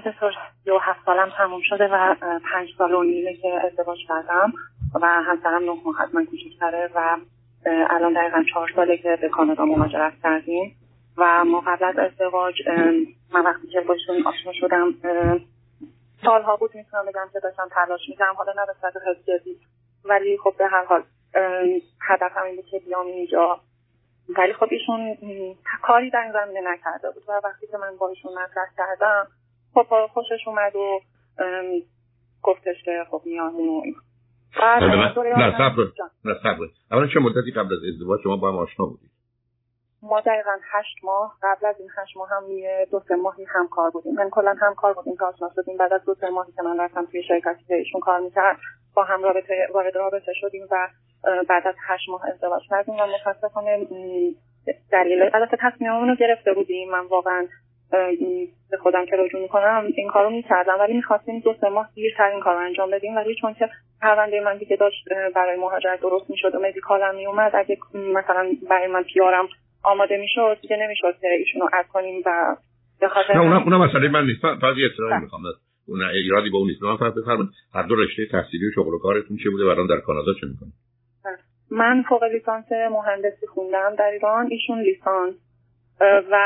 دکتر یو هفت سالم تموم شده و پنج سال و نیمه که ازدواج کردم و همسرم نه ماه از من کوچکتره و الان دقیقا چهار ساله که به کانادا مهاجرت کردیم. و ما قبل از ازدواج من وقتی که باشون آشنا شدم سالها بود می‌تونم بگم که داشتم تلاش می‌کردم. حالا نه به صورت حسیتی ولی خب به هر حال هدفم این بود که بیام اینجا. ولی خب ایشون کاری در این زمینه نکرده بود و وقتی که من با ایشون مطرح کردم خب خوشش اومد و گفتش که خب میامون و نه صبر. نه صبر. اولا چه مدتی قبل از ازدواج شما با هم آشنا بودید؟ ما دقیقا هشت ماه. قبل از این هشت ماه هم دو سه ماهی همکار بودیم. من کلا همکار بودیم که آشنا شدیم. بعد از دو سه ماهی که من رفتم توی شرکتی که ایشون کار می‌کرد با هم رابطه وارد رابطه شدیم و بعد از هشت ماه ازدواج کردیم و متاسفانه دلیل البته تصمیممون رو گرفته بودیم. من واقعا به خودم که رجوع می‌کنم این کارو می‌کردم ولی می‌خواستیم دو سه ماه دیرتر این کار رو انجام بدیم. ولی چون که پرونده من دیگه داشت برای مهاجرت درست می‌شد و مدیکالم میومد اگه مثلا برای من پیارم آماده می‌شد دیگه نمی‌شد که ایشونو اد کنیم و به خاطر نه اونم اونم مسئله من نیست. فقط یه اصراری بله. می‌خوام اون ایرادی با اون نیست. من فقط بفرمایید. هر دو رشته تحصیلی و شغل و کارتون چه بوده و در کانادا چه می‌کنید؟ بله. من فوق لیسانس مهندسی خوندم در ایران. ایشون لیسانس. و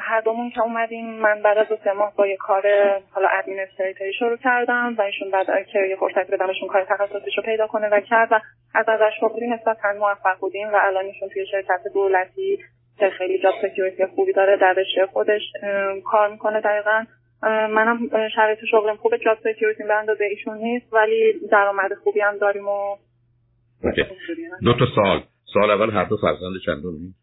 هر دومون که اومدیم من بعد از دو سه ماه با یه کار حالا administrative ی شروع کردم و ایشون بعد که یه فرصت بدم ایشون کار تخصصیشو پیدا کنه و کرد و از ازش بودیم نسبتا موفق بودیم و الان ایشون توی شرکت دولتی که خیلی job security خوبی داره در رشته خودش کار می‌کنه دقیقا. منم شرایط شغلم خوبه job security به اندازه ایشون نیست ولی درآمد خوبی هم داریم و دو تا سال سال اول هر دو فرزند چندمی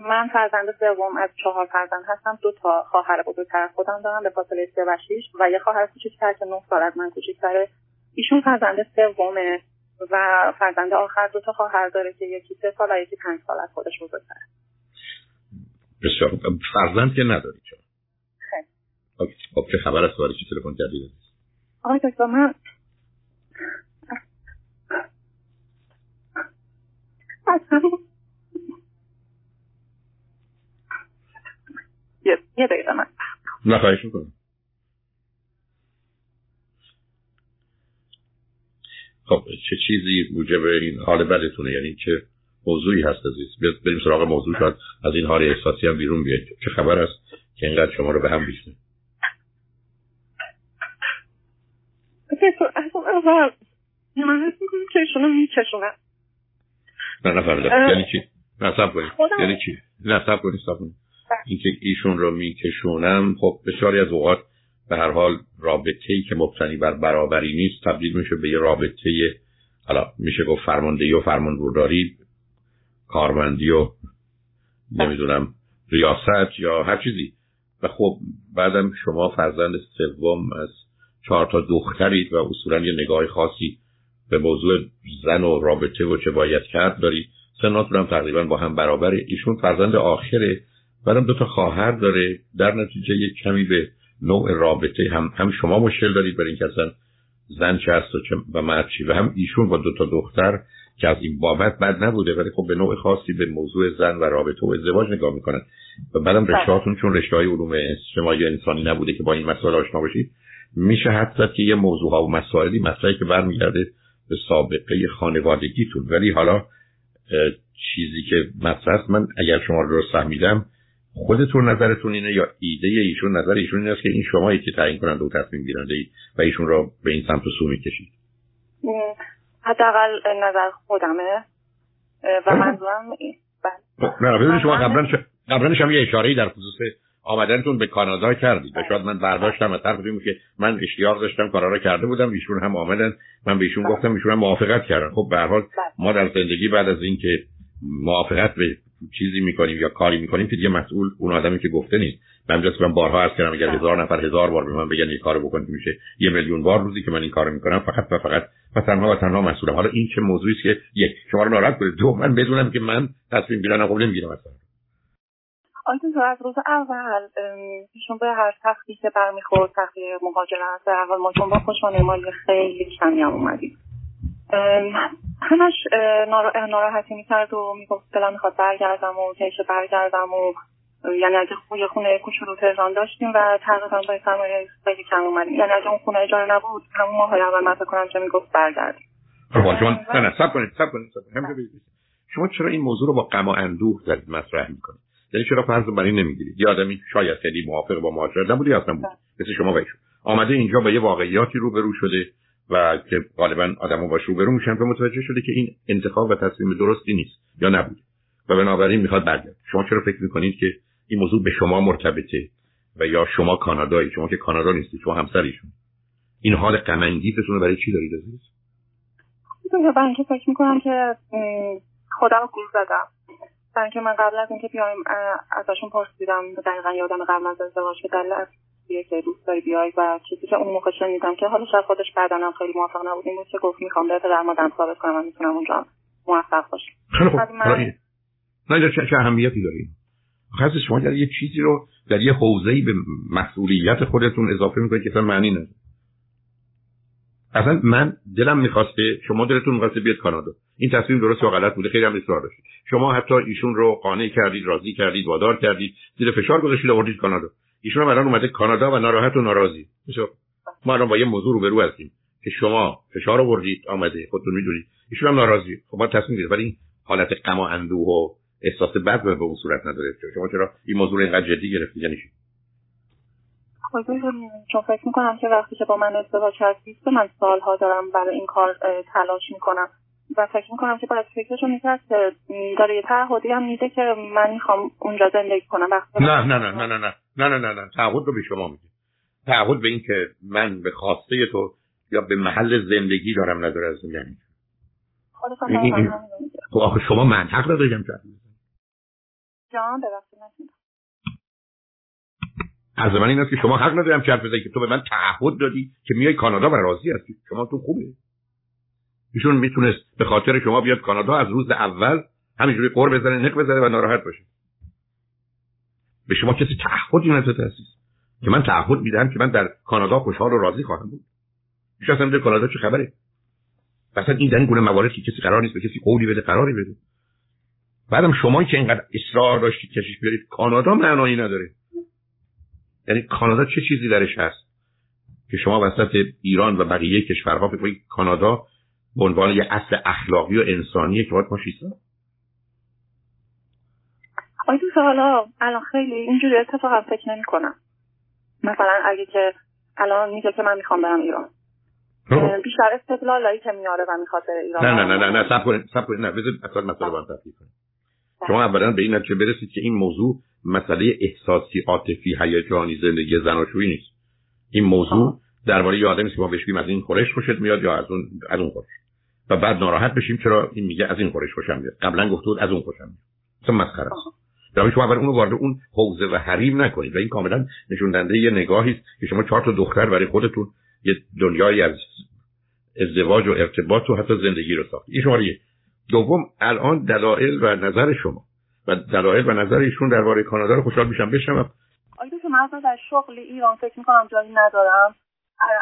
من فرزند سوم از چهار فرزند هستم. دو تا خواهر بزرگتر خودم دارم به فاصله سه و شیش و یه خواهر کوچیکتر که نه سال از من کوچیکتره. ایشون فرزند سومه و فرزند آخر دو تا خواهر داره که یکی سه سال و یکی پنج سال از خودش بزرگتره. بسیار فرزند که نداری چرا؟ خیلی. خب چه خبر است چی تلفن کردید آقای دکتر من یه, دقیقه من نه خواهش می‌کنم. خب چه چیزی موجب این حال بدتونه؟ یعنی چه موضوعی هست عزیز بریم سراغ موضوع شد از این حال احساسی هم بیرون بیاید. چه خبر است که اینقدر شما رو به هم بیشنه من حس می‌کنم که ایشونو میچشونه نه نفهمیدم یعنی چی؟ نه سب کنید. یعنی چی؟ نه سب کنید سب کنید. اینکه ایشون رو میکشونم خب بسیاری از اوقات به هر حال رابطه ای که مبتنی بر برابری نیست تبدیل میشه به یه رابطه حالا میشه گفت فرماندهی و فرمانبرداری کارمندی و نمی‌دونم ریاست یا هر چیزی. و خب بعدم شما فرزند سوم از چهار تا دخترید و اصولا یه نگاه خاصی به موضوع زن و رابطه و چه باید کرد دارید. سناتون هم تقریبا با هم برابره. ایشون فرزند آخره بعدم دو تا خواهر داره. در نتیجه یک کمی به نوع رابطه هم هم شما مشکل دارید برای اینکه اصلا زن چه هست و, چه و مرد چی. و هم ایشون با دو تا دختر که از این بابت بد نبوده ولی خب به نوع خاصی به موضوع زن و رابطه و ازدواج نگاه می‌کنن. و بعدم بله. رشتهاتون چون رشته های علوم اجتماعی انسانی نبوده که با این مسائل آشنا باشید میشه حد زد که یه موضوع ها و مسائلی مسائلی که برمیگرده به سابقه خانوادگیتون. ولی حالا چیزی که مطرح من اگر شما رو درست فهمیدم خودتون نظرتون اینه یا ایده ایشون نظر ایشون این است که این شما که تعیین کننده و تصمیم گیرنده اید و ایشون را به این سمت و سو می‌کشید؟ حداقل نظر خودمه. و منظورم بله. نه ببینید شما قبلا قبلا هم یه اشاره در خصوص آمدنتون به کانادا کردید. و شاید من برداشتم از طرف که من اشتیاق داشتم کارا رو کرده بودم. ایشون هم آمدن. من به ایشون بله. گفتم ایشون هم موافقت کردن. خب به هر حال بله. ما در زندگی بعد از اینکه موافقت به چیزی می‌کنیم یا کاری می‌کنیم که دیگه مسئول اون آدمی که گفته نیست. من جاست من بارها عرض کردم اگر هزار نفر هزار بار به من بگن این کارو بکن میشه یه میلیون بار روزی که من این کارو می‌کنم فقط و فقط و تنها و تنها مسئولم. حالا این چه موضوعی است که یک شما رو ناراحت کنه دو من بدونم که من تصمیم گیرم خب نمی‌گیرم اصلا. آنتون از روز اول ایشون به هر تختی که برمیخورد تختی مهاجرت اول ما چون با مالی خیلی کمی هم همش ناراحتی می‌کرد و می‌گفت دلم می‌خواد برگردم و کیش برگردم و یعنی اگه یه خونه کوچولو تهران داشتیم و تقریبا با سرمایه خیلی کم اومدیم یعنی اگه اون خونه اجاره نبود همون ماه اول من کنم که می‌گفت برگرد. شما نه نه سب کنید سب کنید سب کنید. شما چرا این موضوع رو با غم و اندوه دارید مطرح می‌کنید؟ یعنی چرا فرض بر این نمی‌گیرید؟ یه آدمی شاید خیلی موافق با مهاجرت نبودی اصلا بود مثل شما و آمده اینجا با یه واقعیاتی روبرو شده. و که غالبا آدمو باش روبرو میشن و متوجه شده که این انتخاب و تصمیم درستی نیست یا نبود. و بنابراین می‌خواد برگرد شما چرا فکر می‌کنید که این موضوع به شما مرتبطه و یا شما کانادایی؟ شما که کانادا نیستید شما همسریشون. این حال غم رو برای چی دارید عزیز؟ برای اینکه فکر می‌کنم که رو گول زدم. برای اینکه من قبل از اینکه بیایم ازشون پرسیدم. دقیقا یادم قبل از ازدواج که دلیل از که دوست داری بیای و چیزی که اون موقع شنیدم که حالا شاید خودش بعدنم خیلی موافق نبود این بود که گفت می‌خوام به در مادم ثابت کنم و می‌تونم اونجا موفق باشم. خیلی خوب. من... نه چه, چه اهمیتی داریم خاص شما در یه چیزی رو در یه حوزه‌ای به مسئولیت خودتون اضافه می‌کنید که اصلا معنی نداره. اصلا من دلم می‌خواسته شما دلتون می‌خواسته بیاد کانادا. این تصمیم درست یا غلط بوده خیلی هم اصرار داشتید. شما حتی ایشون رو قانع کردید راضی کردید وادار کردید زیر فشار گذاشتید آوردید کانادا. ایشون هم الان اومده کانادا و ناراحت و ناراضی. ما الان با یه موضوع روبرو هستیم که شما فشار آوردید آمده. خودتون می‌دونید. ایشون هم ناراضی. خب ما تصمیم گرفتیم ولی حالت غم و اندوه و احساس بد به اون صورت نداره. شما چرا این موضوع رو اینقدر جدی گرفتید یعنی چی؟ چون فکر می‌کنم که وقتی که با من ازدواج کردید من سالها دارم برای این کار تلاش می‌کنم. و فکر می‌کنم که باید فکرشو می‌کرد که داره یه تعهدی هم میده که من می‌خوام اونجا زندگی کنم. نه نه نه نه نه نه نه نه نه نه. تعهد رو به شما میده تعهد به این که من به خواسته تو یا به محل زندگی دارم نداره از یعنی خب شما منطق رو داریم جان ببخشید از من این است که شما حق ندارم چرت بزنید که تو به من تعهد دادی که میای کانادا و راضی هستی. شما تو خوبه ایشون می‌تونست به خاطر شما بیاد کانادا از روز اول همینجوری قور بزنه نق بزنه و ناراحت باشه. به شما کسی تعهدی نداده عزیز. که من تعهد میدم که من در کانادا خوشحال و راضی خواهم بود. میشه اصلا کانادا چه خبره. مثلا این در این گونه مواردی کسی قرار نیست به کسی قولی بده قراری بده. بعدم شما که اینقدر اصرار داشتید کشیش بیارید کانادا معنایی نداره. یعنی کانادا چه چیزی درش هست؟ که شما وسط ایران و بقیه کشورها فکر کانادا به عنوان یه اصل اخلاقی و انسانیه که باید پاشید آیا تو حالا الان خیلی اینجوری اتفاقا فکر نمی کنم مثلا اگه که الان میگه که من می‌خوام برم ایران. بیشتر استقلالایی که میاره و می‌خواد ایران نه نه نه نه سب کنید سب کنید نه بذار اصلا مسئله با تفکیک کنید شما اولا به این نتیجه برسید که این موضوع مسئله احساسی عاطفی هیجانی زندگی زناشویی نیست. این موضوع درباره یه آدمی که ما بهش از این خورش خوشت میاد یا از اون از اون خورش. و بعد ناراحت بشیم چرا این میگه از این خورش خوشم میاد. قبلا گفته بود از اون خوشم میاد. اصلا مسخره در شما اول اونو وارد اون حوزه و حریم نکنید و این کاملا نشون دهنده یه نگاهی است که شما چهار تا دختر برای خودتون یه دنیایی از ازدواج و ارتباط و حتی زندگی رو ساخت این شماره دوم الان دلایل و نظر شما. و دلایل و نظر ایشون درباره کانادا رو خوشحال میشم بشنوم. آیا که من در شغل ایران فکر می‌کنم جایی ندارم.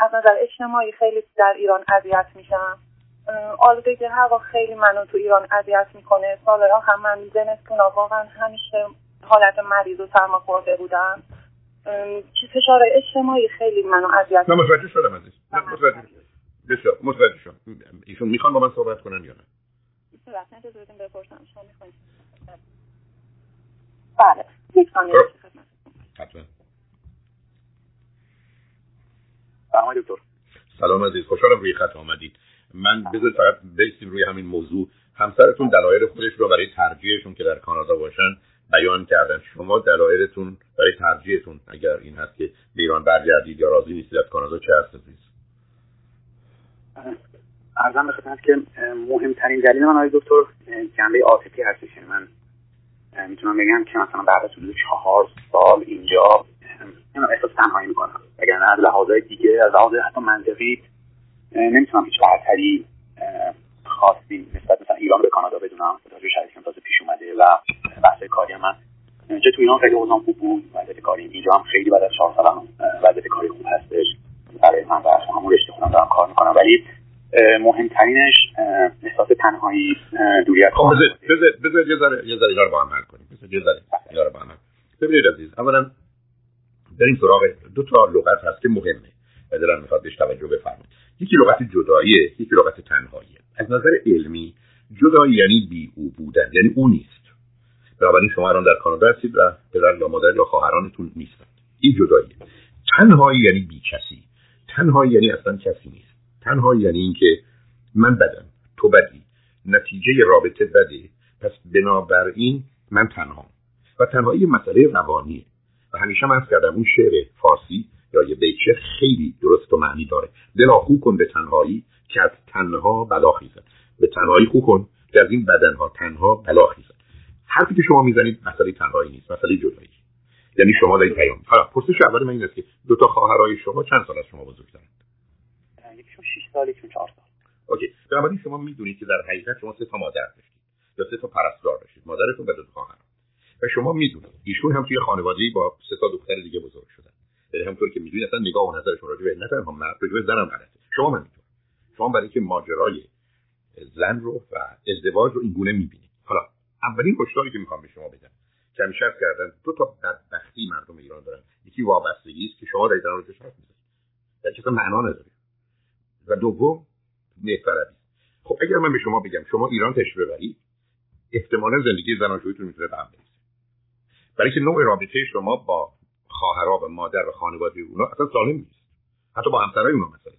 از نظر اجتماعی خیلی در ایران اذیت میشم. آلودگی هوا خیلی منو تو ایران اذیت می‌کنه. سالها هم من زمستون واقعا همیشه حالت مریض و سرما خورده بودم. فشار اجتماعی خیلی منو اذیت نه متوجه شدم عزیز متوجه بسیار متوجه شدم. ایشون می‌خوان با من صحبت کنن یا نه؟ بپرسم شما بله. یک ثانیه. حتما. سلام دکتر سلام عزیز. خوشحالم روی خط آمدید. من بذارید فقط بیستیم روی همین موضوع. همسرتون دلایل خودش رو برای ترجیحشون که در کانادا باشن بیان کردن. شما دلایلتون برای ترجیحتون اگر این هست که به ایران برگردید یا راضی نیستید از کانادا چه هست عزیز؟ ارزم به که مهمترین دلیل من آقای دکتر جنبه عاطفی هستش. یعنی من می‌تونم بگم که مثلا بعد از چهار سال اینجا احساس تنهایی می‌کنم. اگر از لحاظهای دیگه از لحاظ حتی منطقی نمی‌تونم هیچ برتری خاصی نسبت مثلا ایران به کانادا بدونم. توجه شرایطی تازه پیش اومده و بحث کاری من چه تو ایران خیلی اوضاع خوب بود وضعیت کاری اینجا هم خیلی بعد از چهار سال وضعیت کاری خوب هستش. برای من و همون رشته خودم دارم کار می‌کنم. ولی مهمترینش احساس تنهایی دوریت. خب بذار بذار یه ذره یه ذره رو با هم حل کنیم. بذار یه ذره اینا رو با هم ببینید عزیز اولا این سراغ دو تا لغت هست که مهمه و دارم می‌خواد بهش توجه بفرمایید. یکی لغت جداییه یکی لغت تنهاییه. از نظر علمی جدایی یعنی بی او بودن یعنی او نیست. بنابراین شما الان در کانادا هستید و پدر یا مادر یا خواهرانتون نیستند این جداییه. تنهایی یعنی بی کسی. تنهایی یعنی اصلا کسی نیست. تنهایی یعنی اینکه من بدم تو بدی. نتیجه رابطه بده. پس بنابراین من تنها و تنهایی مسئله روانیه. و همیشه من کردم اون شعر فارسی یا یه بیچه خیلی درست و معنی داره. دلا خو کن به تنهایی که از تنها بلا خیزد. به تنهایی خو کن که از این بدنها تنها بلا خیزد. حرفی که شما می‌زنید مسئله تنهایی نیست مسئله جدایی. یعنی شما این پیام. حالا پرسش اول من این است که دو تا خواهرای شما چند سال از شما بزرگترند یکیشون 6 سال یکیشون 4 سال. اوکی. بنابراین شما می‌دونید که در حقیقت شما سه تا مادر داشتید یا سه تا پرستار داشتید. مادرتون و دو تا خواهر و شما می‌دونید. ایشون هم توی خانوادگی با سه تا دختر دیگه بزرگ شدن. یعنی همونطور که می‌دونید اصلا نگاه و نظرشون راجع به نه تنها مرد راجع به زنم غلطه. شما من می‌دونید شما برای که ماجرای زن رو و ازدواج رو این گونه می‌بینید. حالا اولین هشداری که می‌خوام به شما بدم که همیشه کردن دو تا بدبختی مردم ایران دارن. یکی وابستگی است که شما در رو حرف می‌زنید در اصلا معنا نداره. و دوم نفرتی خب اگر من به شما بگم شما ایران تشریف ببرید احتمالا زندگی زناشویتون می‌تونه به هم برای که نوع رابطه شما با خواهرها و مادر و خانواده اونا اصلا سالم نیست. حتی با همسرای اونا مثلا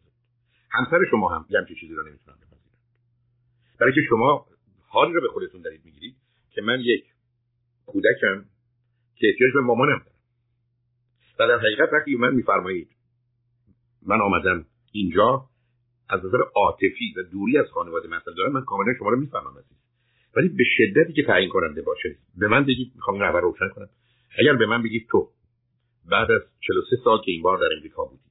همسر شما هم یه همچین چیزی رو نمی‌تونن بپذیرن. برای که شما حالی رو به خودتون دارید می‌گیرید که من یک کودکم که احتیاج به مامانم دارم. و در حقیقت وقتی من میفرمایید من آمدم اینجا از نظر عاطفی و دوری از خانواده مثلا دارم من کاملا شما رو می‌فهمم عزیز. ولی به شدتی که تعیین کننده باشه. به من بگید می‌خوام این روشن کنم. اگر به من بگید تو بعد از 43 سال که این بار در امریکا بودی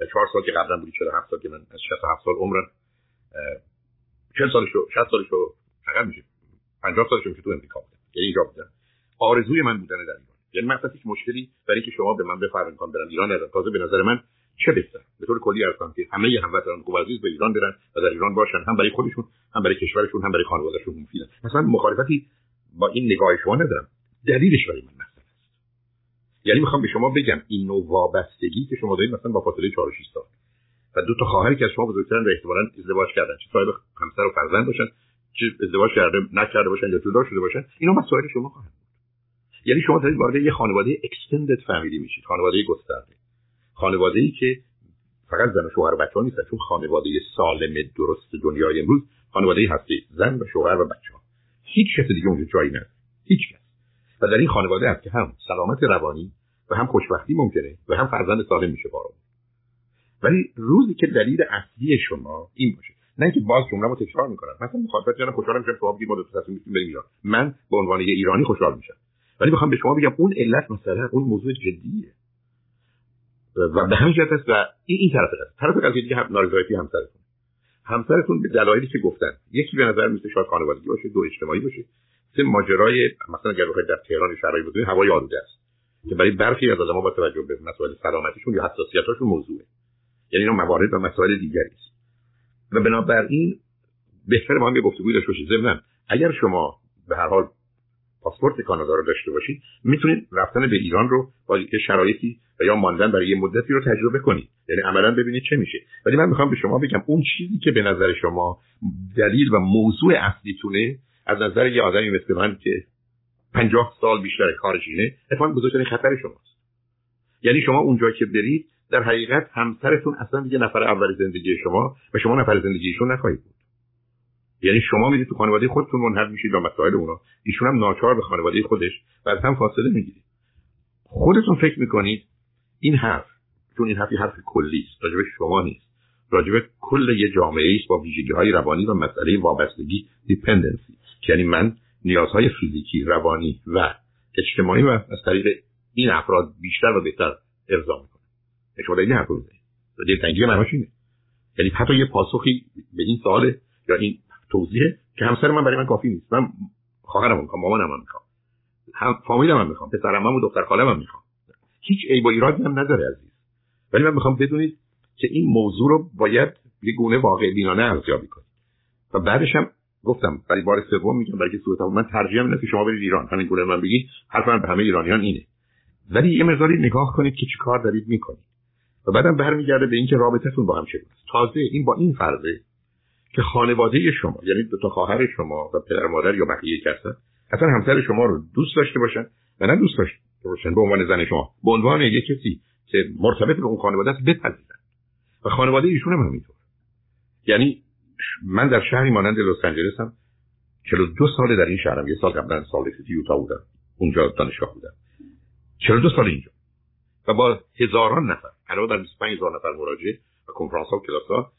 و 4 سال که قبلا بودی 47 سال که من از 67 سال عمرم 40 سالشو 60 سالشو فقط میشه 50 سالشو میشه تو امریکا بودم. یعنی اینجا بودم. آرزوی من بودن در ایران. یعنی مثلا هیچ مشکلی برای اینکه شما به من بفرمایید کنم برم ایران ندارم تازه به نظر من چه بهتر؟ به طور کلی ارزم که همه هموطنان خوب عزیز به ایران برن و در ایران باشن هم برای خودشون هم برای کشورشون هم برای خانوادهشون مفیدن. مثلا مخالفتی با این نگاه شما ندارم. دلیلش برای من مثلا است. یعنی می‌خوام به شما بگم این نوع وابستگی که شما دارید مثلا با فاصله 4 6 سال. و دو تا خواهری که از شما بزرگترن و احتمالاً ازدواج کردن. چه صاحب همسر و فرزند باشن چه ازدواج کرده نکرده باشن یا جدا شده باشن اینا مسائل شما خواهند یعنی شما دارید وارد یه خانواده اکستندد فامیلی میشید. خانواده گسترده. خانواده ای که فقط زن و شوهر و بچه ها نیستن. چون خانواده سالم درست دنیای امروز خانواده هستی زن و شوهر و بچه ها هیچ کس دیگه اونجا جایی نداره. هیچ کس. و در این خانواده هست که هم سلامت روانی و هم خوشبختی ممکنه و هم فرزند سالم میشه بارو ولی روزی که دلیل اصلی شما این باشه. نه اینکه باز جمله رو تکرار می‌کنم. مثلا مخاطبت جان خوشحالم که تو بگید تا تصمیم بریم ایران من به عنوان یه ایرانی خوشحال میشم. ولی می‌خوام به شما بگم اون علت مثلا اون موضوع جدیه. و به همین جهت است و این این طرف است. طرف قضیه دیگه هم نارضایتی همسرتون. همسرتون به دلایلی که گفتن. یکی به نظر میسه شاید خانوادگی باشه دو اجتماعی باشه. سه ماجرای مثلا اگر بخواید در تهران شهرهای بزرگ هوای آلوده است. که برای برخی از آدم‌ها با توجه به مسائل سلامتیشون یا حساسیتاشون موضوعه. یعنی اینا موارد و مسائل دیگری است. و بنابراین بهتر ما هم یه گفتگوی داشته باشید اگر شما به هر حال پاسپورت کانادا رو داشته باشید می‌تونید رفتن به ایران رو با یه شرایطی و یا ماندن برای یه مدتی رو تجربه کنید. یعنی عملا ببینید چه میشه. ولی من می‌خوام به شما بگم اون چیزی که به نظر شما دلیل و موضوع اصلیتونه از نظر یه آدمی مثل من که پنجاه سال بیشتر کارش اینه اتفاقا بزرگترین خطر شماست. یعنی شما اونجا که برید در حقیقت همسرتون اصلا دیگه نفر اول زندگی شما و شما نفر زندگیشون نخواهید بود. یعنی شما میرید تو خانواده خودتون منحل میشید با مسائل اونا. ایشون هم ناچار به خانواده خودش و از هم فاصله می‌گیرید. خودتون فکر می‌کنید این حرف چون این حرفی حرف کلی است راجب شما نیست. راجب کل یه جامعه است با ویژگی های روانی و مسئله وابستگی دیپندنسی یعنی من نیازهای فیزیکی روانی و اجتماعی و از طریق این افراد بیشتر و بهتر ارضا می‌کنم. شما این حرف رو زنید تنگی یعنی حتی یه پاسخی به این سوال یا این توضیح که همسر من برای من کافی نیست. من خواهرم می‌خوام مامانم هم می‌خوام. هم فامیلم هم می‌خوام پسرم و دختر خالم هم می‌خوام. هیچ عیب و ایرادی هم نداره عزیز. ولی من می‌خوام بدونید که این موضوع رو باید یه گونه واقع بینانه ارزیابی کنید. و بعدش هم گفتم برای بار سوم میگم برای سوء من ترجیح اینه که شما برید ایران. همین گونه من بگید حرف من به همه ایرانیان اینه. ولی یه مقداری نگاه کنید که چی کار دارید می‌کنید. و بعدم برمیگرده به اینکه رابطتون با هم چه تازه این با این فرضه که خانواده شما یعنی دو تا خواهر شما و پدر مادر یا بقیه کسا اصلا همسر شما رو دوست داشته باشن و نه دوست داشته باشن به عنوان زن شما. به عنوان یک کسی که مرتبط به اون خانواده است بپذیرن. و خانواده ایشون هم همینطور. یعنی من در شهری مانند لس آنجلسم 42 سال در این شهرم. یه سال قبلا سال سیتی یوتا بودم. اونجا دانشگاه بودم. 42 سال اینجا. و با هزاران نفر علاوه بر 25 هزار نفر مراجعه و کنفرانس ها و کلاس ها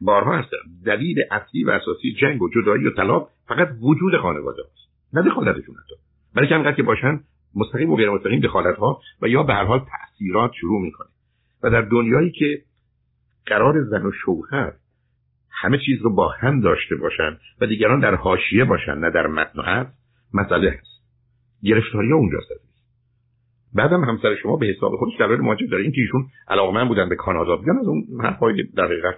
بارها هست دلیل اصلی و اساسی جنگ و جدایی و طلاق فقط وجود خانواده است نه دخالتشون حتی. برای که انقدر که باشن مستقیم و غیر مستقیم دخالت ها و یا به هر حال تاثیرات شروع می‌کنه. و در دنیایی که قرار زن و شوهر همه چیز رو با هم داشته باشن و دیگران در حاشیه باشن نه در متن مسئله هست. گرفتاری ها اونجاست. بعدم همسر شما به حساب خودش در مواجه داره این که ایشون علاقمند بودن به کانادا. بیان از اون حرفای در حقیقت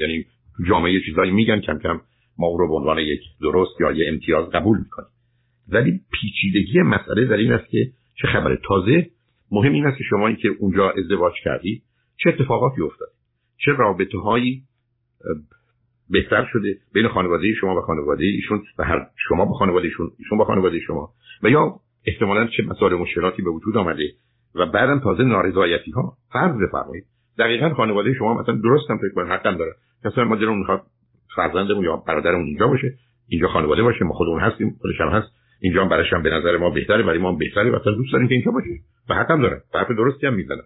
یعنی جامعه چیزایی میگن کم کم ما رو به عنوان یک درست یا یه امتیاز قبول می‌کنیم. ولی پیچیدگی مسئله در این است که چه خبره. تازه مهم این است که شما این که اونجا ازدواج کردی چه اتفاقاتی افتاد؟ چه رابطه هایی بهتر شده بین خانواده شما و خانواده ایشون و هر شما با خانواده ایشون ایشون با خانواده شما؟ و یا احتمالا چه مسائل مشکلاتی به وجود آمده و بعدم تازه نارضایتی ها فرض بفرمایید. دقیقا خانواده شما مثلا درست هم فکر کنید حقم داره. مثلا ما دلمون می‌خواد فرزندمون یا برادرمون اینجا باشه اینجا خانواده باشه ما خودمون هستیم خودش هم هست. اینجا هم براش هم به نظر ما بهتره برای ما هم بهتره و دوست داریم که اینجا باشه. و حقم داره. حرف درستی هم می‌زنن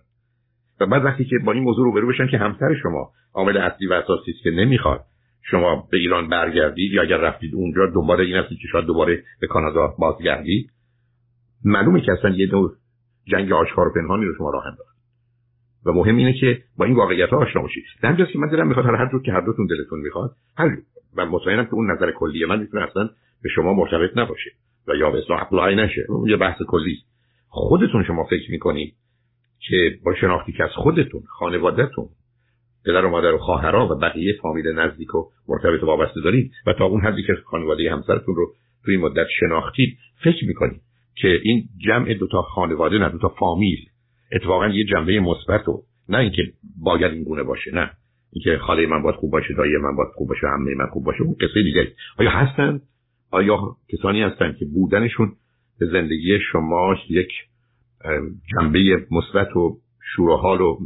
و بعد وقتی که با این موضوع روبرو بشن که همسر شما عامل اصلی و اساسی است که نمی‌خواد شما به ایران برگردید یا اگر رفتید اونجا دوباره این هستی که شاید دوباره به کانادا بازگردید معلومه که اصلا یه نوع جنگ آشکار و پنهانی رو شما راه انداخت و مهم اینه که با این واقعیت ها آشنا باشید. در که من دلم می‌خواد هر جور که هر دوتون دلتون می‌خواد هر و مطمئنم که اون نظر کلی من می‌تونه اصلا به شما مرتبط نباشه. و یا به اصلاح اپلای نشه. یه بحث کلی خودتون شما فکر می‌کنید که با شناختی که از خودتون خانوادهتون پدر و مادر و خواهرها و بقیه فامیل نزدیک و مرتبط و وابسته دارید و تا اون حدی که خانواده همسرتون رو توی مدت شناختید فکر می‌کنید که این جمع دوتا خانواده نه دوتا فامیل اتفاقا یه جنبه مثبت و نه اینکه باید این گونه باشه نه. اینکه خاله من باید خوب باشه دایی من باید خوب باشه همه من خوب باشه اون قصه دیگه. آیا هستن؟ آیا کسانی هستن که بودنشون به زندگی شما یک جنبه مثبت و شور و حال و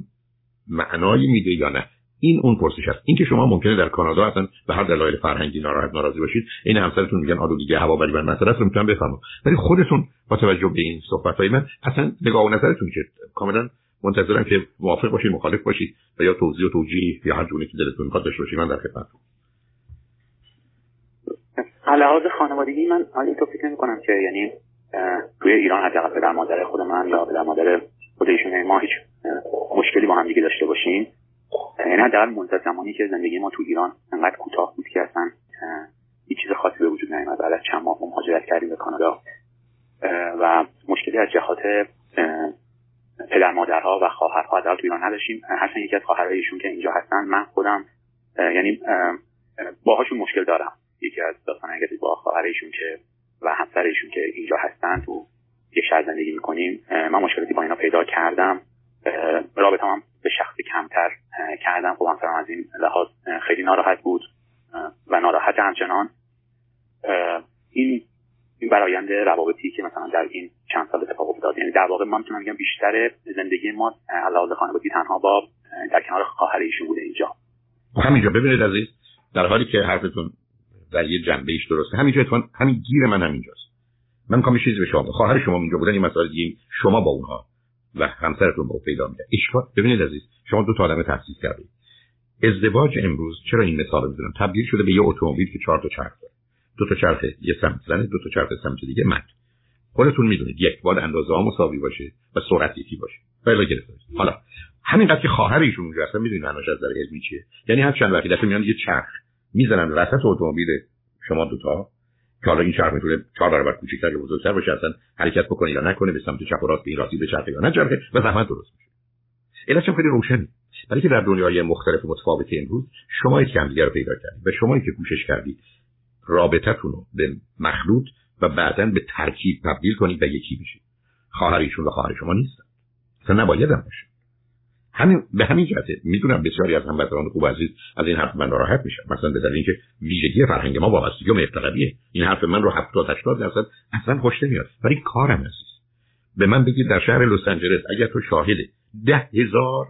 معنایی میده یا نه؟ این اون پرسش است. اینکه شما ممکنه در کانادا اصلا به هر دلایل فرهنگی ناراحت ناراضی باشید این همسرتون میگن آلودگی هوابری بر مسئله رو می‌تونم بفهمم. ولی خودتون با توجه به این صحبت های من اصلا نگاه و نظرتون که کاملا منتظرم که موافق باشید مخالف باشید و یا توضیح و توجیه یا هر جوری که دلتون می‌خواد داشته باشید من در خدمتتون. لحاظ خانوادگی من حالا تو فکر کنم که یعنی توی ایران حداقل پدر مادر خود من یا پدر مادر خود ایشون ما هیچ مشکلی با هم دیگه داشته باشیم. یعنی در مدت زمانی که زندگی ما تو ایران انقدر کوتاه بود که اصلا هیچ چیز خاصی به وجود نیومد بعد از چند ماه مهاجرت کردیم به کانادا. و مشکلی از جهات پدر مادرها و خواهرها حداقل تو ایران نداشتیم. هستن یکی از خواهرایشون که اینجا هستن من خودم یعنی باهاشون مشکل دارم. یکی از داستان اگه با خواهرایشون که و همسرشون که اینجا هستن تو یک شهر زندگی می‌کنیم. من مشکلاتی با اینا پیدا کردم. رابطه هم به شخص کمتر کردم خب همسرم از این لحاظ خیلی ناراحت بود و ناراحت همچنان. این این برایند روابطی که مثلا در این چند سال اتفاق افتاد. یعنی در واقع من می‌تونم بگم بیشتر زندگی ما علاوه خانوادگی تنها با در کنار خواهر ایشون بوده اینجا. همینجا ببینید عزیز در حالی که حرفتون در یه جنبه ایش درسته. همینجا همین گیر من همینجاست. من می‌خوام چیزی به شما خواهر شما اینجا بودن این مسائل شما با اونها و همسرتون با پیدا میده اشکال ببینید عزیز شما دو تا آدم تحصیل کردید. ازدواج امروز چرا این مثال رو می‌زنم تبدیل شده به یه اتومبیل که چهار تا چرخ داره. دو تا چرخ یه سمت زنه دو تا چرخ سمت دیگه من خودتون می‌دونید یک باد اندازه ها مساوی باشه و سرعت یکی باشه. بلا گرفته حالا همینقدر که خواهر ایشون اونجا هستن می‌دونید معناش از نظر علمی چیه. یعنی هر چند وقتی دفعه میان یه چرخ می‌زنن وسط اتومبیل شما دوتا که حالا این چرخ می‌تونه چهار برابر کوچیک‌تر یا بزرگتر باشه اصلا حرکت بکنه یا نکنه به سمت چپ و راست به این راستی به چرخه یا نچرخه و زحمت درست میشه. علتش خیلی روشنه. برای که در دنیای مختلف متفاوت امروز شما که همدیگه رو پیدا کردید و شما که کوشش کردید رابطتون رو به مخلوط و بعدا به ترکیب تبدیل کنید و یکی بشید. خواهر ایشون و خواهر شما نیستن. اصلا نباید هم باشه. همین به همین جهته می‌دونم بسیاری از هموطنان خوب عزیز از این حرف من ناراحت میشن. مثلا به دلیل اینکه ویژگی فرهنگ ما وابستگی و مفتقدیه این حرف من رو 70 80 درصد اصلا خوش نمیاد ولی کارم عزیز به من بگید در شهر لس آنجلس اگر تو شاهد ده هزار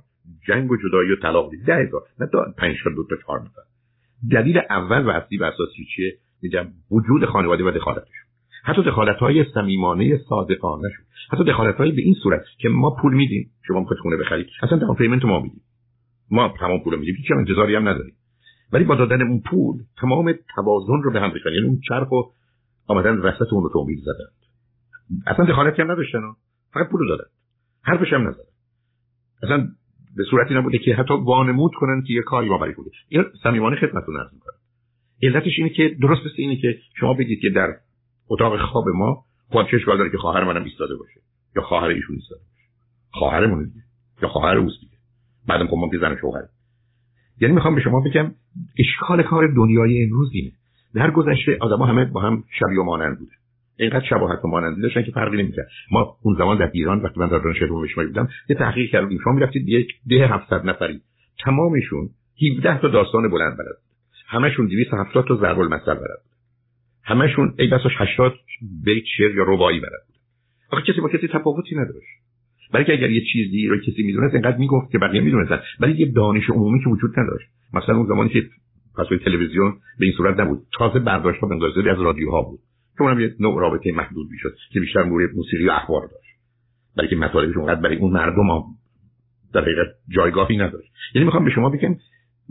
جنگ و جدایی و طلاق ده هزار. نه تا پنج دو تا چهار نفر دلیل اول و اصلی و اساسی چیه؟ میگم وجود خانواده و دخالتشون. حتی دخالت های صمیمانه صادقانه شون حتی دخالت های به این صورت که ما پول میدیم. شما می‌خواید خونه بخرید. اصلا تمام پیمنت ما میدیم. ما تمام پول میدیم. هیچ انتظاری هم نداریم. ولی با دادن اون پول تمام توازن رو به هم ریختن. یعنی اون چرخ و آمدن وسط اون اتومبیل زدن. اصلا دخالتی هم نداشتن. فقط پول دادن. حرفش هم نزدن اصلا به صورتی نبوده که حتی وانمود کنن که یه کاری ما برای بوده این صمیمانه خدمتتون عرض می‌کنم. علتش اینه که درست مثل اینه که شما بگید که در اتاق خواب ما خود چه اشکال که خواهر منم ایستاده باشه. یا خواهر ایشون ایستاده باشه. خواهرمون دیگه. یا خواهر اوست دیگه. بعدم خب ما زن شوهر یعنی می‌خوام به شما بگم اشکال کار دنیای امروز اینه. در گذشته آدما همه با هم شبیه و مانند بوده. اینقدر شباهت و مانند داشتن که فرقی نمی‌کرد. ما اون زمان در ایران وقتی من در دانشگاه روم بودم یه تحقیق کردیم. شما می‌رفتید یک ده 700 نفری. تمامشون 17 تا داستان بلند بلد همشون 270 تا ضرب المثل بلد همشون ای بساش 80 بیت شعر یا ربایی بود آخه کسی با کسی تفاوتی نداشت. برای که اگر یه چیزی رو کسی می‌دونست اینقدر می‌گفت که بقیه می‌دونستن. ولی یه دانش عمومی که وجود نداشت. مثلا اون زمانی که پسوی تلویزیون به این صورت نبود. تازه برداشت ها به از رادیوها بود. که اونم یه نوع رابطه محدود می‌شد که بیشتر روی موسیقی و اخبار داشت. برای که مطالبش اونقدر برای اون مردم ها در حقیقت جایگاهی نداشت. یعنی می‌خوام به شما بگم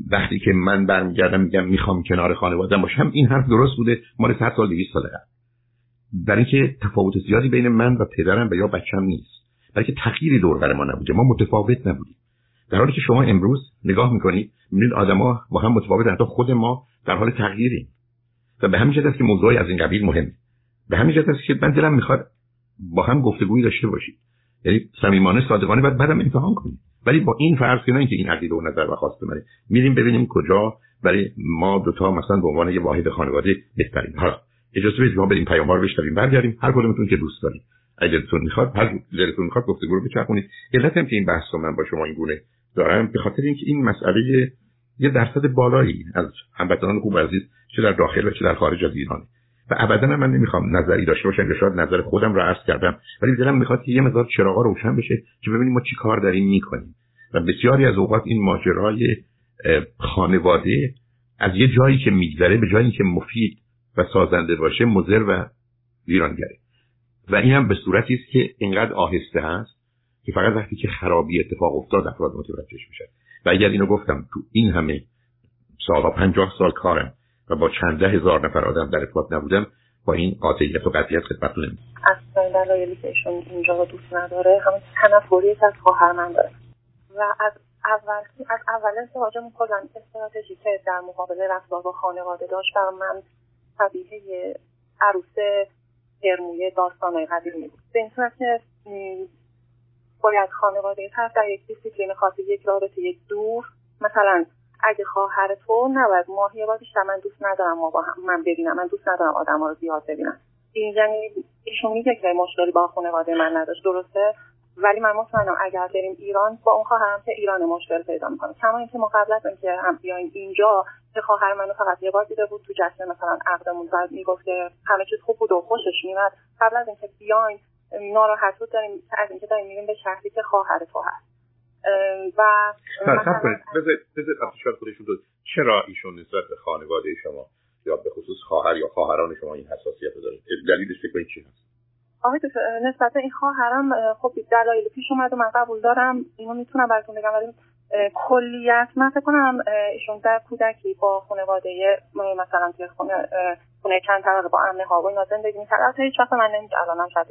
وقتی که من برمیگردم میگم می‌خوام کنار خانواده‌ام باشم این حرف درست بوده مال 100 سال 200 سال قبل برای اینکه تفاوت زیادی بین من و پدرم و یا بچم نیست. برای که تغییری دور ما نبوده. ما متفاوت نبودیم. در حالی که شما امروز نگاه می‌کنید می‌بینید آدما با هم متفاوت حتی خود ما در حال تغییریم. و به همین جهت که موضوعی از این قبیل مهمه. به همین جهت که من دلم می‌خواد با هم گفتگویی داشته باشید یعنی صمیمانه صادقانه بعد بعدم امتحان کنید ولی با این فرض که نه اینکه این عقیده و نظر و خواسته منه میریم ببینیم کجا برای ما دوتا مثلا به عنوان یه واحد خانواده بهترین. حالا اجازه بدید ما بریم پیام‌ها رو بشنویم برگردیم هر کدومتون که دوست دارید. اگه دلتون می‌خواد هر دلتون می‌خواد گفتگو رو بچرخونید. علت هم که این بحث رو من با شما این گونه دارم به خاطر اینکه این مسئله یه درصد بالایی از هموطنان خوب عزیز چه در داخل و چه در خارج از ایرانه. و ابدا من نمی‌خوام نظری داشته باشم که شاید نظر خودم رو عرض کردم. ولی دلم می‌خواد که یه مقدار چراغا روشن بشه که ببینیم ما چی کار داریم می‌کنیم. و بسیاری از اوقات این ماجرای خانواده از یه جایی که میگذره به جایی که مفید و سازنده باشه مضر و ویرانگره. و این هم به صورتی است که اینقدر آهسته هست که فقط وقتی که خرابی اتفاق افتاد افراد متوجه میشن. و اگر اینو گفتم تو این همه سال پنجاه سال کارم و با چند ده هزار نفر آدم در ارتباط نبودم با این قاطعیت و قطعیت خدمت نمیدم از دلایلی که ایشون اینجا دوست نداره همون تنفری از خواهر من داره. و از اول از اول ازدواجمون کلا استراتژی که در مقابل رفتار با خانواده داشت برای من طبیعه عروس هرموی داستانهای قدیمی بود. به این صورت که باید خانواده طرف در یک دیسیپلین خاصی یک رابطه دور مثلا اگه خواهر تو نباید ماهی بار بیشتر من دوست ندارم ما با هم من ببینم. من دوست ندارم آدم رو زیاد ببینم. این یعنی ایشون میگه که مشکلی با خانواده من نداشت. درسته؟ ولی من مطمئنم اگر بریم ایران با اون خواهرم که ایران مشکل پیدا می‌کنه. کما اینکه ما قبل از اینکه هم بیایم اینجا که خواهر منو فقط یه بار دیده بود تو جشن مثلا عقدمون. زد می‌گفت که همه چیز خوب بود و خوشش میاد قبل از اینکه بیایم ناراحت بود داریم از اینکه داریم میریم به شهری که خواهر تو هست. و مثلا بذار خودشون چرا ایشون نسبت به خانواده شما یا به خصوص خواهر یا خواهران شما این حساسیت رو داره دلیلش فکر چی هست؟ آقای نسبت این خواهرم خب دلایل پیش اومد و من قبول دارم. اینو می‌تونم براتون بگم ولی کلیت من فکر کنم ایشون در کودکی با خانواده مثلا توی خونه خونه چند طبقه با امن ها و اینا زندگی می‌کرد. البته هیچ وقت من نمیگه الانم شاید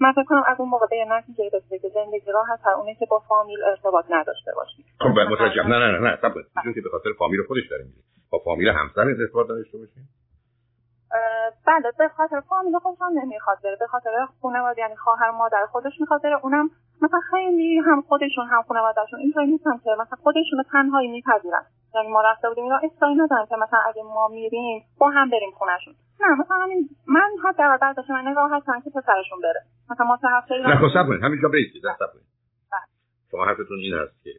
من فکر کنم از اون موقع به نتیجه رسیده که زندگی راحت تر اونه که با فامیل ارتباط نداشته باشی خب متوجه نه نه نه نه نه که به خاطر فامیل خودش داره میگه با فامیل همسر ارتباط داشته باشی بله به خاطر فامیل خودش هم نمی‌خواد بره. به خاطر خانواده یعنی خواهر مادر خودش می‌خواد بره. اونم مثلا خیلی هم خودشون هم خانوادهشون اینطوری نیستن که مثلا خودشون تنهایی میپذیرن. یعنی ما رفته بودیم. اینا اصلا ندارن که مثلا اگه ما میریم با هم بریم خونهشون. نه مثلا همین من در برداشت من نگاه هستن که پسرشون بره. مثلا ما سه هفته نه خب صبر همینجا بیستید صبر بله. شما حرفتون این است که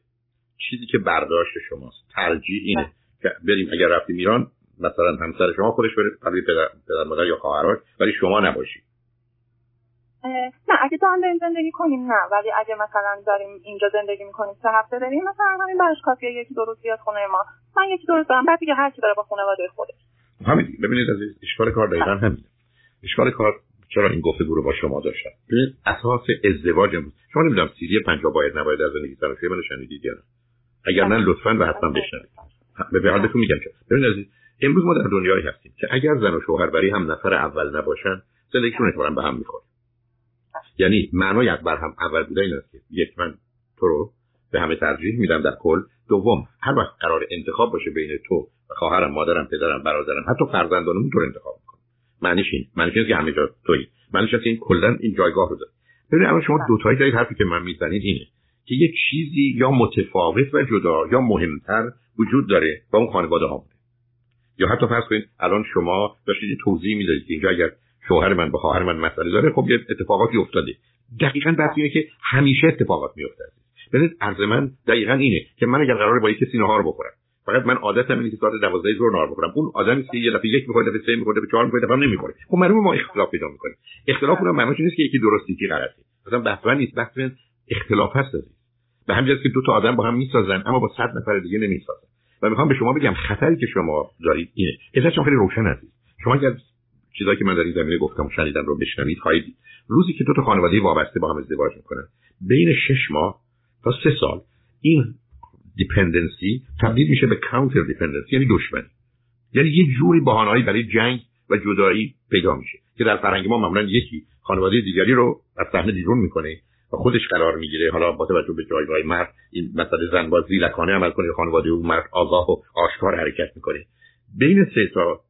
چیزی که برداشت شماست. ترجیح اینه بله. که بریم. اگر رفتیم ایران مثلا همسر شما خودش بره برای پدر, پدر مادر یا خواهرش ولی شما نباشید. نه اگه داریم بریم زندگی کنیم نه. ولی اگه مثلا داریم اینجا زندگی می‌کنیم سه هفته بریم مثلا همین براش کافیه یکی دو روز بیاد خونه ما. من یکی دو روز برم بعد دیگه هر کی بره با خانواده خودش. همین ببینید از اشکال کار دقیقا همین اشکال کار چرا این گفته رو با شما داشتم؟ ببینید اساس ازدواج امروز شما نمی‌دونم سیری پنجاه باید نباید از زندگی طرفی من شنیدید یا نه. اگر نه لطفا و حتما بشنوید. به حالتون میگم که ببینید عزیز امروز ما در دنیایی هستیم که اگر زن و شوهر برای هم نفر اول نباشن زندگیشون احتمالاً به هم می‌خوره. یعنی معنای بر هم اول بوده این است که یک من تو رو به همه ترجیح میدم در کل. دوم هر وقت قرار انتخاب باشه بین تو و خواهرم مادرم پدرم برادرم حتی فرزندانم تو انتخاب می‌کنم. معنیش این. معنیش که همه جا تویی. معنیش این کلا این جایگاه رو داره. ببینید اما شما دو تایی دارید حرفی که من می‌زنید اینه که یک چیزی یا متفاوت و جدا یا مهمتر وجود داره با اون خانواده ها یا حتی فرض کنید الان شما داشتید توضیح می‌دادید اینجا اگر شوهر من با خواهر من مسئله داره خب یه اتفاقاتی افتاده. دقیقا بحث اینه که همیشه اتفاقات میفته ببینید عرض من دقیقا اینه که من اگر قراره با کسی نهار بخورم فقط من عادتم اینه که ساعت 12 ظهر نهار بخورم. اون آدمی که یه دفعه یک می‌خوره دفعه سه می‌خوره دفعه چهار می‌خوره دفعه نمی‌خوره. خب معلومه ما اختلاف پیدا می‌کنیم. اختلاف اون معنیش نیست که یکی درستی یکی غلطه. مثلا بحث نیست بحث اختلاف هست به همین که دو تا آدم با هم می‌سازن اما با صد نفر دیگه نمی‌سازن. و می‌خوام به شما بگم خطری که شما دارید اینه. ازش خیلی روشن هستید. شما اگر چیزایی که من در این زمینه گفتم و شنیدم رو بشنوید خواهید روزی که دو تا خانواده وابسته با هم ازدواج می‌کنن. بین شش ماه تا سه سال این dependency تبدیل میشه به counter dependency یعنی دشمنی. یعنی یه جوری بهانه‌ای برای جنگ و جدایی پیدا میشه که در فرهنگ ما معمولا یکی خانواده دیگری رو از صحنه بیرون می‌کنه و خودش قرار می‌گیره. حالا با توجه به جایگاه مرد این مسئله زن باز زیرکانه عمل کنه خانواده او مرد آگاه و آشکار حرکت می‌کنه. بین سه تا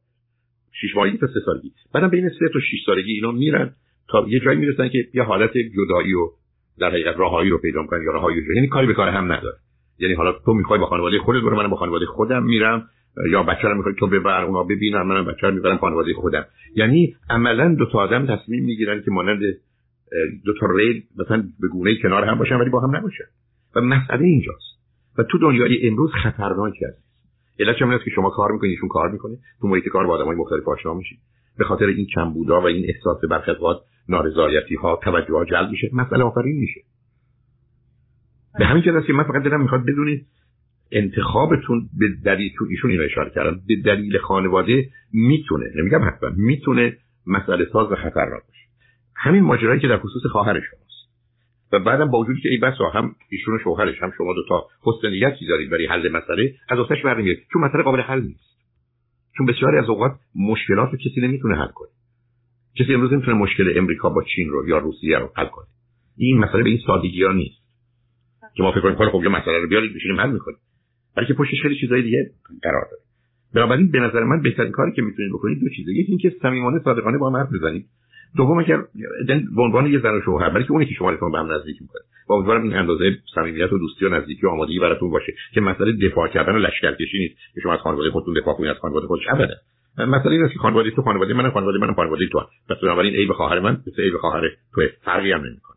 شش ماهگی تا سه سالگی. بعدم بین سه تا 6 سالگی اینا میرن تا یه جایی می‌رسن که یه حالت جدایی و در حقیقت راههایی رو پیدا کنن یا راههایی یعنی کاری به کار هم نداره. یعنی حالا تو می‌خوای با خانواده خودت برو منم با خانواده خودم میرم. یا بچه رو می‌خوای تو ببر اونا ببینن منم بچه رو می‌برم خانواده خودم. یعنی عملا دو تا آدم تصمیم می‌گیرن که مانند دو تا ریل مثلا به گونه کنار هم باشن ولی با هم نباشن. و مسئله اینجاست. و تو دنیای امروز خطرناک است علتش هم که شما کار می‌کنید ایشون کار می‌کنه تو محیط کار با آدمای مختلف آشنا میشید به خاطر این کمبودا و این احساس برخی نارضایتی ها توجه ها جلب میشه. مسئله آفرین میشه. به همین جهت که من فقط دلم می‌خواد بدونید انتخابتون به دلیل تو ایشون اینو اشاره کردم به دلیل خانواده می‌تونه نمیگم حتما می‌تونه مسئله ساز و خطرناک باشه. همین ماجرایی که در خصوص خواهر شماست. و بعدم با وجودی که ای بسا هم ایشون شوهرش هم شما دو تا نیتی دارید برای حل مسئله از آتش برنمیاد چون مسئله قابل حل نیست. چون بسیاری از اوقات مشکلات رو کسی نمی‌تونه حل کنه. کسی امروز نمی‌تونه مشکل امریکا با چین رو یا روسیه رو حل کنه. این مسئله به این سادگی ها نیست. که ما فکر کنیم خب یه مسئله رو بیارید بشینیم حل می‌کنیم. بلکه پشتش خیلی چیزای دیگه قرار داره. بنابراین به نظر من بهترین کاری که می‌تونید بکنید دو چیزه. یکی اینکه صمیمانه صادقانه با هم حرف بزنید. دوم اگر به عنوان یه زن و شوهر برای که اونی که شما به هم نزدیک می‌کنه. با امیدوارم این اندازه صمیمیت و دوستی و نزدیکی و آمادگی براتون باشه که مسئله دفاع کردن و لشکرکشی نیست که شما از خانواده خودتون دفاع کنید از خانواده خودش ابدا. مثلا این است که خانواده تو خانواده من خانواده من خانواده تو پس بنابراین عیب خواهر من مثل عیب خواهر تو فرقی هم نمی‌کنه.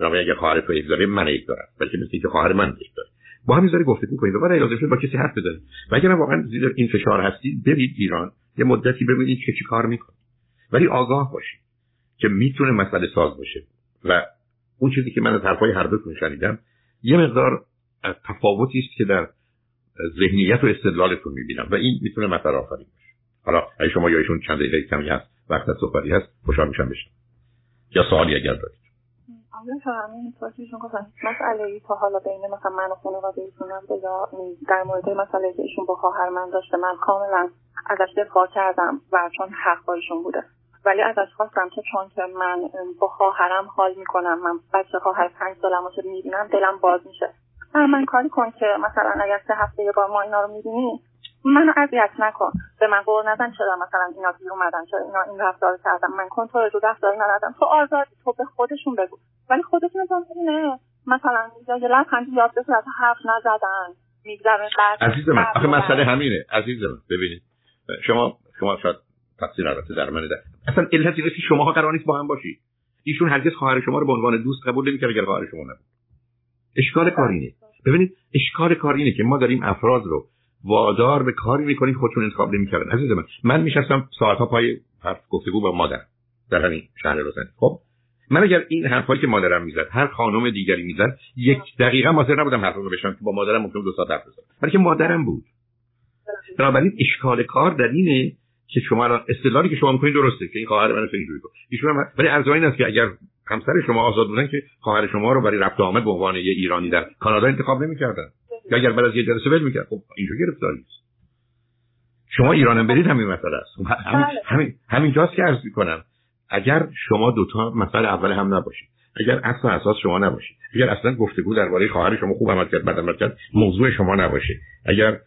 بنابراین اگر خواهر تو عیب داره من عیب دارم. بلکه مثل اینکه خواهر من عیب داره. با همین ذره گفتگو کنید و بعد لازم شد با کسی حرف بزنید. و اگر واقعا زیر این فشار هستید برید ایران. یه مدتی ببینید که چی کار می‌کنه. ولی آگاه باشید. که می‌تونه مسئله ساز باشه. و اون چیزی که من از حرفای هر دوتون شنیدم یه مقدار تفاوتی است که در ذهنیت و استدلالتون می‌بینم. و این می‌تونه مسئله آفرین باشه. حالا اگه شما یا ایشون چند دقیقه کمی هست وقت صحبتی هست خوشحال میشم بشم یا سوالی اگر دارید. مسئله ای تا حالا بین مثلا من و خانواده ایشونم یا در مورد مسئله ایشون با خواهر من داشته من کاملا ازش دفاع کردم و چون حق با ایشون بوده. ولی ازش خواستم که چون که من با خواهرم حال می‌کنم من بچه خواهر پنج سالم رو می‌بینم دلم باز میشه. من کاری کن که مثلا اگر سه هفته یه بار ما اینا رو می‌بینیم منو اذیت نکن. به من قول نزن چرا مثلا اینا دیر اومدن چرا اینا این رفتار کردن. من کنترل رو رفتاری ندادم تو آزاد تو به خودشون بگو. ولی خودشون نه. مثلا یه لبخندی یاد بسه حرف نزدن. میگذره عزیز من آخه مسئله همینه. عزیز من ببینید. شما شما شاید تقصیر البته در من. اصلا علت اینه که شماها قرار نیست با هم باشید ایشون هرگز خواهر شما رو به عنوان دوست قبول نمی‌کرد اگر خواهر شما نبود. اشکال کار اینه ببینید اشکال کار اینه که ما داریم افراد رو وادار به کاری می‌کنیم خودشون انتخاب نمی‌کردن. عزیز من من میشستم ساعتها پای حرف گفتگو با مادر در همین شهر لوزن خب؟ من اگر این حرفایی که مادرم می‌زد هر خانم دیگری می‌زد یک دقیقه حاضر نبودم حرف رو بشنم که با مادرم ممکن دو ساعت حرف بزنم. بلکه مادرم بود. بنابراین اشکال کار در اینه که شما الان استدلالی که شما می‌کنید درسته که این خواهر من اینجوری کن. ایشون هم ولی ارزش این است که اگر همسر شما آزاد بودن که خواهر شما رو برای رفت آمد به عنوان یه ایرانی در کانادا انتخاب نمی‌کردن. یا اگر بعد از یه جلسه ول می‌کرد خب اینجا گرفتاری است شما ایرانم برید همین مسئله است. همین بله. همین همینجاست که عرض می‌کنم. اگر شما دوتا مسئله اول هم نباشید اگر اصلا اساس شما نباشید اگر اصلا گفتگو درباره خواهر شما خوب عمل کرد بد عمل کرد موضوع شما نباشه. اگر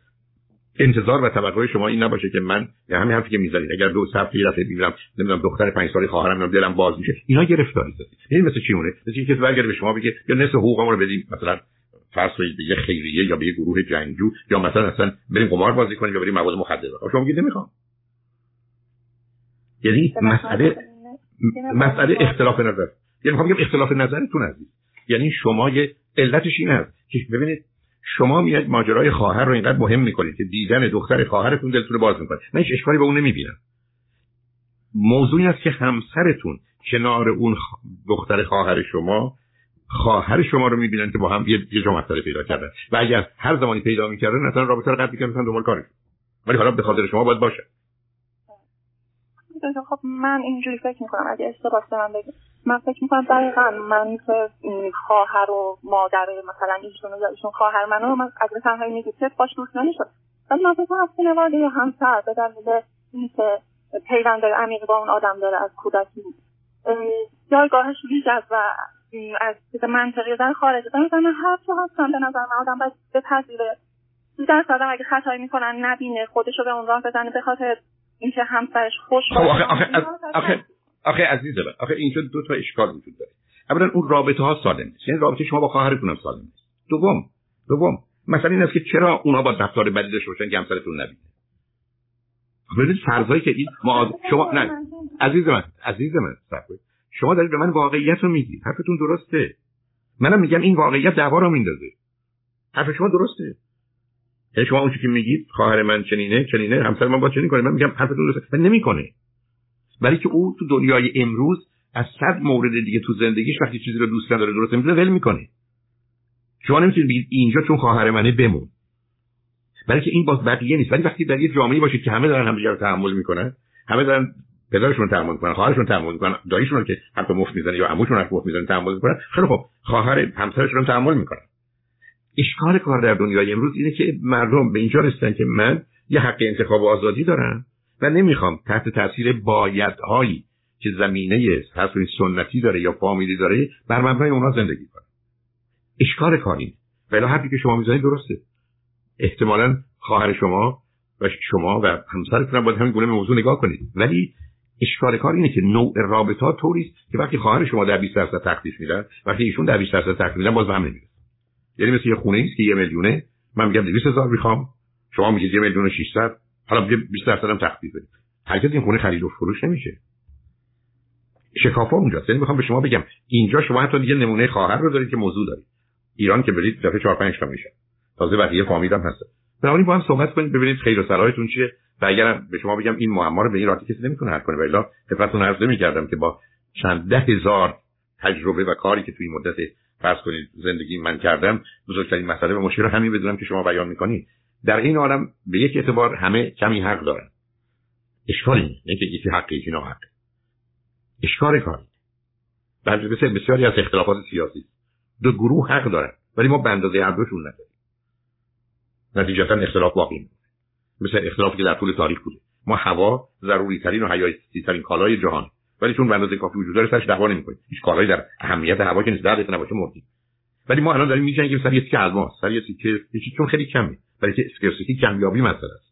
انتظار و توقع شما این نباشه که من همین حرفی که می‌زنید. اگر دو صفحه یه دفعه می‌بینم نمی‌دونم دختر پنج سالی خواهرم دلم باز میشه. اینا گرفتاری است این مثل چی مونه؟ مثل اینکه برگرده به شما بگه یا نصف حقوقم رو بدیم مثلا فرض کنید به یه خیریه یا به یه گروه جنگجو یا مثلا اصلا بریم قمار بازی کنیم یا بریم مواد مخدر شما میگید نمی‌خوام. یعنی مسئله مسئله اختلاف نظر. یعنی می‌خوام بگم اختلاف نظرتون عزیز یعنی شما یه علتش این است که ببینید شما میاد ماجرای خواهر رو اینقدر مهم می‌کنید که دیدن دختر خواهرتون دلتون رو باز می‌کنه. من هیچ اشکالی به اون نمی‌بینم. موضوعی است که همسرتون کنار اون دختر خواهر شما خواهر شما رو می‌بینن که با هم یه جمع پیدا کردن. و اگر هر زمانی پیدا می‌کردن اصلا رابطه رو قطع می‌کردن دنبال کارش ولی حالا به خاطر شما باید باشه. خب من اینجوری فکر می‌کنم اگه اشتباه من بگم. من فکر می‌کنم دقیقا من که خواهر و مادر مثلا ایشون یا ایشون خواهر منو من از تنهایی میگید که باش دوست نمی‌شد ولی من فکر از خانواده همسر به دلیل اینکه پیوند عمیق با اون آدم داره از کودکی جایگاهش ویژه و از چیز منطقی در خارج مثلا من هر چه هستم به نظر من آدم باید بپذیره. در آدم اگه خطایی می‌کنن نبینه خودشو به اون راه بزنه به خاطر اینکه همسرش خوش خب آخه آخه آخه آخه عزیز من آخه اینجا دو تا اشکال وجود داره. اولا اون رابطه ها سالم نیست. یعنی رابطه شما با خواهرتون هم سالم نیست. دوم دوم مثلا این است که چرا اونا با رفتار بدی داشته باشن که همسرتون نبینه؟ ببینید فرضایی که این معاد... شما نه عزیز من عزیز من شما دارید به من واقعیت رو میگید. حرفتون درسته. منم میگم این واقعیت دعوا رو میندازه. حرف شما درسته. یعنی شما اون که میگید خواهر من چنینه چنینه همسر من با چنین کنه. من میگم حرفتون درسته من نمی‌کنه. ولی که او تو دنیای امروز از صد مورد دیگه تو زندگیش وقتی چیزی رو دوست نداره درست نمی‌دونه ول می‌کنه. شما نمی‌تونید بگید اینجا چون خواهر منه بمون. برای که این باز بقیه نیست. ولی وقتی در یه جامعه باشید که همه دارن همدیگه رو تحمل می‌کنن همه دارن پدرشون رو تحمل می‌کنن خواهرشون تحمل می‌کنن داییشون رو که حرف مفت می‌زنه یا عموشون حرف مفت می‌زنه تحمل می‌کنن خیلی خب خواهر همسرشون رو تحمل می‌کنن. اشکال کار در دنیای امروز اینه که مردم به اینجا رسیدن که من یه حق انتخاب و آزادی دارم و نمی‌خوام تحت تاثیر بایدهایی که زمینه تصویر سنتی داره یا فامیلی داره بر مبنای اونا زندگی کنم. اشکال کاری ولی حرفی که شما می‌زنید درسته. احتمالا خواهر شما و شما و همسرتون باید همین گونه موضوع نگاه کنید. ولی اشکال کار اینه که نوع رابطه ها طوری که وقتی خواهر شما در 20 درصد تخفیف میدن وقتی ایشون در 20 درصد تخفیف میدن باز به هم نمی‌رسه یعنی مثل یه خونه است که یه میلیونه. من میگم 200 هزار می‌خوام. شما میگید یه میلیون و 600 حالا 20 درصد هم تخفیف بدید هرگز این خونه خرید و فروش نمیشه. شکافا اونجاست. یعنی می‌خوام به شما بگم اینجا شما حتی دیگه نمونه خواهر رو دارید که موضوع دارید. ایران که برید دفعه 4 5 تا میشه. تازه بقیه فامیل هم هست بنابراین با هم صحبت کنید ببینید خیر و صلاحتون چیه. و اگرم به شما بگم این معما رو به این راحتی کسی نمی‌تونه حل کنه. والا خدمتتون عرض نمی‌کردم که با چند ده هزار تجربه و کاری که توی مدت فرض کنید زندگی من کردم بزرگترین مسئله و مشکل همین بدونم که شما بیان می‌کنید در این عالم به یک اعتبار همه کمی حق دارن. اشکالی نه که یکی حق یکی حق اشکال کاری. در بسیاری از اختلافات سیاسی. دو گروه حق دارن ولی ما به اندازه هر دوشون نداریم. نتیجتا اختلاف واقعی مثل اختلافی که در طول تاریخ بوده. ما هوا ضروری ترین و حیاتی ترین کالای جهان. ولی چون به اندازه کافی وجود داره سرش دعوا نمی‌کنیم هیچ کالایی در اهمیت هوا که نیست دردت نباشه مردیم. ولی ما الان داریم می‌جنگیم سر یه تیکه الماس سر یه تیکه چون خیلی کمه. برای که اسکرسیتی کمیابی مسئله است.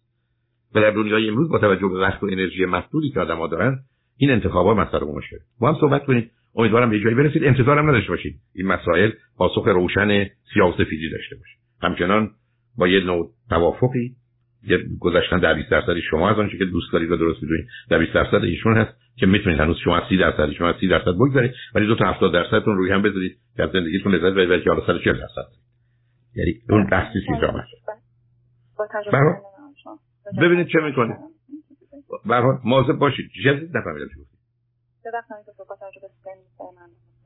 و در دنیای امروز با توجه به وقت و انرژی محدودی که آدم‌ها دارن این انتخابات مسئله مشکل. ما هم صحبت کنید امیدوارم به جایی برسید. انتظارم نداشته باشید. این مسائل پاسخ روشن سیاه و سفیدی داشته باشه. همچنان با یه نوع توافقی یه گذشتن در 20 درصدی شما از آنچه که دوست دارید و درست می‌دونید در 20 درصد ایشون هست. که می‌تونید هنوز شما 30 درصد شما 30 درصد بگذارید ولی دو تا 70 درصدتون روی هم بذارید که از زندگیتون لذت ببرید که حالا 140 درصد. یعنی اون بحثی که جامعه ببینید چه می‌کنید به هر حال مواظب باشید. چیزی نفهمیدم چی گفتید ببخشید دکتر با توجه به سن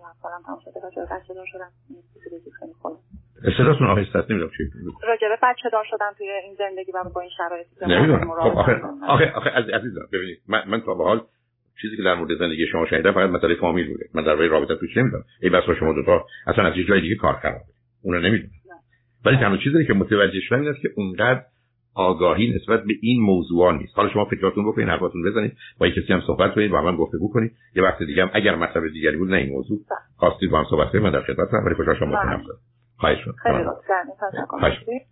من سالم تمام شده. راجع به بچه دار شدم. خیلی خوبه صداتون آهسته است. نمی‌دونم چی راجع به بچه دار شدم توی این زندگی و با این شرایط نمی‌دونم. خب آخه آخه آخه عزیزم ببینید. من من تا به حال چیزی که در مورد زندگی شما شنیدم فقط مسئله فامیل بوده. من در رابطه توش نمی‌دونم. ای بس شما دو تا اصلا از یه جای دیگه کار خرابه اون رو نمی‌دونم ولی تنها چیزی که متوجه شدم این است که اونقدر آگاهی نسبت به این موضوع نیست. حالا شما فکراتون بکنید حرفاتون بزنید با کسی هم صحبت کنید با من گفتگو کنید یه وقت دیگه هم اگر مطلب دیگری بود نه این موضوع. خواستید با هم صحبت کنید من در خدمتم. ولی خوشحال شما بله. خواهش